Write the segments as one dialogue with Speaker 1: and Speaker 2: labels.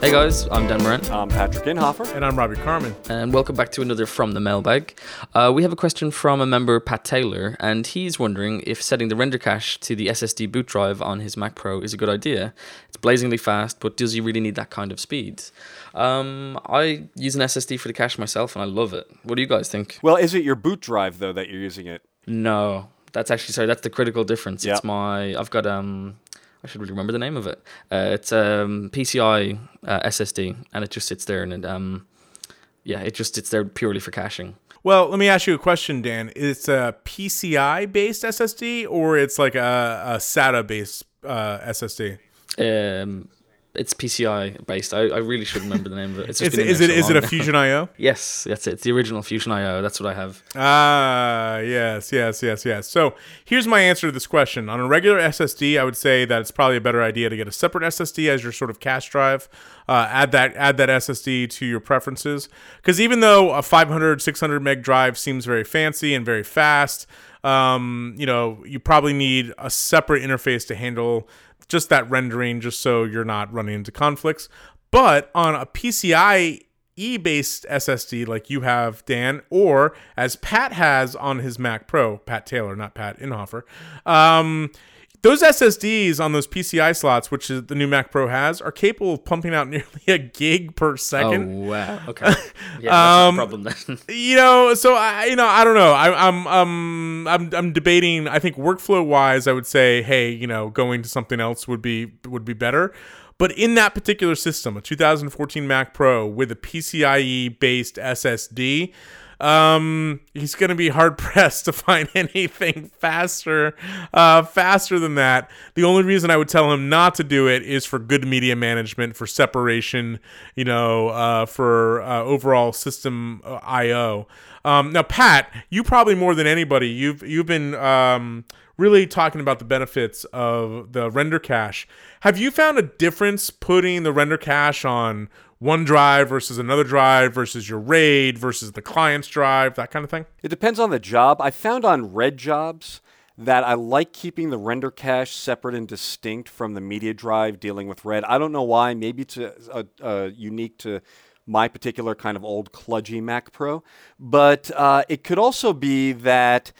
Speaker 1: Hey guys, I'm Dan Moran,
Speaker 2: I'm Patrick Inhofer.
Speaker 3: And I'm Robbie Carman.
Speaker 1: and welcome back to another From the Mailbag. Uh, we have a question from a member, Pat Taylor, and he's wondering if setting the render cache to the SSD boot drive on his Mac Pro is a good idea. It's blazingly fast, but does he really need that kind of speed? Um, I use an SSD for the cache myself, and I love it. What do you guys think?
Speaker 2: Well, is it your boot drive though that you're using it?
Speaker 1: No, that's actually sorry. That's the critical difference.
Speaker 2: Yeah.
Speaker 1: It's my. I've got um. I should really remember the name of it. Uh, it's um PCI uh, SSD, and it just sits there, and it, um, yeah, it just sits there purely for caching.
Speaker 3: Well, let me ask you a question, Dan. It's a PCI based SSD or it's like a, a SATA based uh, SSD?
Speaker 1: Um, it's PCI based. I, I really should remember the name of it. It's just
Speaker 3: Is,
Speaker 1: in
Speaker 3: is it
Speaker 1: so
Speaker 3: is it a. Fusion IO?
Speaker 1: Yes, that's it. It's the original Fusion IO. That's what I have.
Speaker 3: Ah, yes, yes, yes, yes. So here's my answer to this question. On a regular SSD, I would say that it's probably a better idea to get a separate SSD as your sort of cache drive. Uh, add that add that SSD to your preferences because even though a 500 600 meg drive seems very fancy and very fast, um, you know you probably need a separate interface to handle just that rendering, just so you're not running into conflicts. But on a PCI E based SSD like you have, Dan, or as Pat has on his Mac Pro, Pat Taylor, not Pat Inhofer. Um, those SSDs on those PCI slots, which the new Mac Pro has, are capable of pumping out nearly a gig per second
Speaker 1: Oh wow. Okay. Yeah, that's
Speaker 3: Um,
Speaker 1: problem then.
Speaker 3: you know so i you know i don't know I, i'm um i'm i'm debating i think workflow wise i would say hey you know going to something else would be would be better but in that particular system a 2014 mac pro with a pcie based ssd um he's gonna be hard pressed to find anything faster uh faster than that. The only reason i would tell him not to do it is for good media management for separation you know uh for uh, overall system uh, io um now pat you probably more than anybody you've you've been um really talking about the benefits of the render cache. Have you found a difference putting the render cache on one drive versus another drive versus your RAID versus the client's drive, that kind of thing?
Speaker 2: It depends on the job. I found on red jobs that I like keeping the render cache separate and distinct from the media drive dealing with red. I don't know why. Maybe it's a, a, a unique to my particular kind of old cludgy Mac Pro, but uh, it could also be that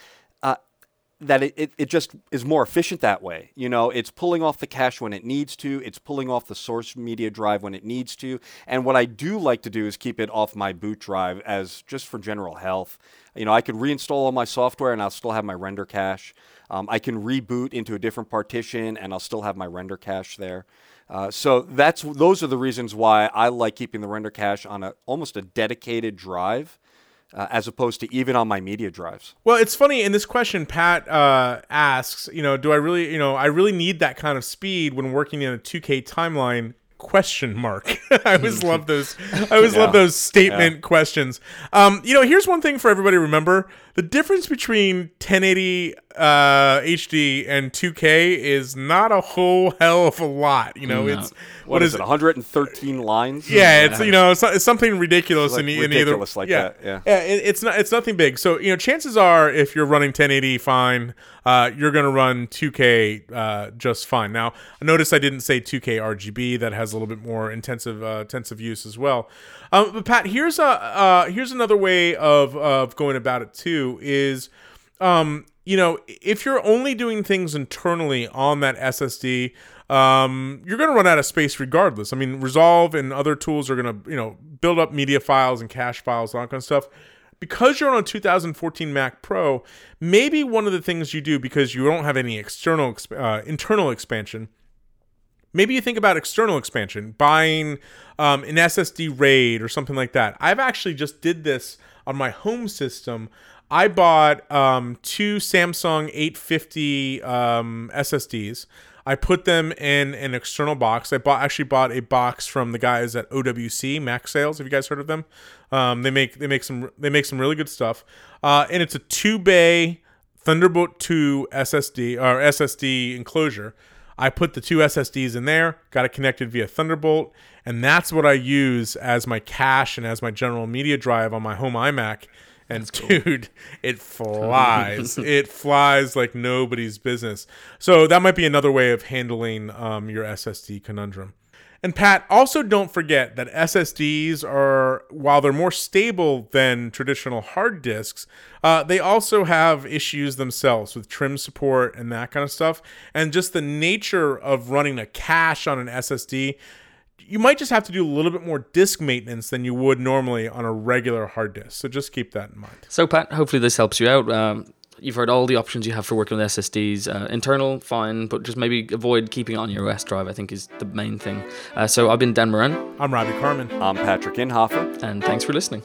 Speaker 2: that it, it, it just is more efficient that way. You know, it's pulling off the cache when it needs to, it's pulling off the source media drive when it needs to. And what I do like to do is keep it off my boot drive as just for general health. You know, I could reinstall all my software and I'll still have my render cache. Um, I can reboot into a different partition and I'll still have my render cache there. Uh, so that's those are the reasons why I like keeping the render cache on a almost a dedicated drive, uh, as opposed to even on my media drives.
Speaker 3: Well, it's funny in this question, Pat uh, asks, you know, do I really, you know, I really need that kind of speed when working in a 2K timeline? Question mark. I always love those. I always love those statement questions. Um, you know, here's one thing for everybody to remember: the difference between 1080 uh, HD and 2K is not a whole hell of a lot. You know, it's
Speaker 2: what is, it? 113 lines.
Speaker 3: yeah, it's you know it's, it's something ridiculous
Speaker 2: Like
Speaker 3: in, in
Speaker 2: ridiculous
Speaker 3: either
Speaker 2: like
Speaker 3: yeah,
Speaker 2: that, yeah.
Speaker 3: it, it's not it's nothing big. So you know, chances are if you're running 1080 fine, uh, you're gonna run 2K uh, just fine. Now, notice I didn't say 2K RGB. That has a little bit more intensive uh, intensive use as well. Um, but Pat, here's a uh, here's another way of of going about it too. Is um, you know, if you're only doing things internally on that SSD, um, you're going to run out of space regardless. I mean, Resolve and other tools are going to, you know, build up media files and cache files, all that kind of stuff. Because you're on a 2014 Mac Pro, maybe one of the things you do because you don't have any external, uh, internal expansion, maybe you think about external expansion, buying um, an SSD RAID or something like that. I've actually just did this on my home system. I bought um, two Samsung 850 um, SSDs. I put them in an external box. I bought actually bought a box from the guys at OWC Mac Sales. Have you guys heard of them? Um, they make they make some they make some really good stuff. Uh, and it's a two bay Thunderbolt 2 SSD or SSD enclosure. I put the two SSDs in there, got it connected via Thunderbolt, and that's what I use as my cache and as my general media drive on my home iMac. And dude, it flies. it flies like nobody's business. So that might be another way of handling um, your SSD conundrum. And Pat, also don't forget that SSDs are, while they're more stable than traditional hard disks, uh, they also have issues themselves with trim support and that kind of stuff. And just the nature of running a cache on an SSD, you might just have to do a little bit more disk maintenance than you would normally on a regular hard disk. So just keep that in mind.
Speaker 1: So, Pat, hopefully this helps you out. Um, you've heard all the options you have for working with SSDs. Uh, internal, fine, but just maybe avoid keeping it on your OS drive, I think is the main thing. Uh, so I've been Dan Moran.
Speaker 3: I'm Robbie Carman.
Speaker 2: I'm Patrick Inhofer.
Speaker 1: And thanks for listening.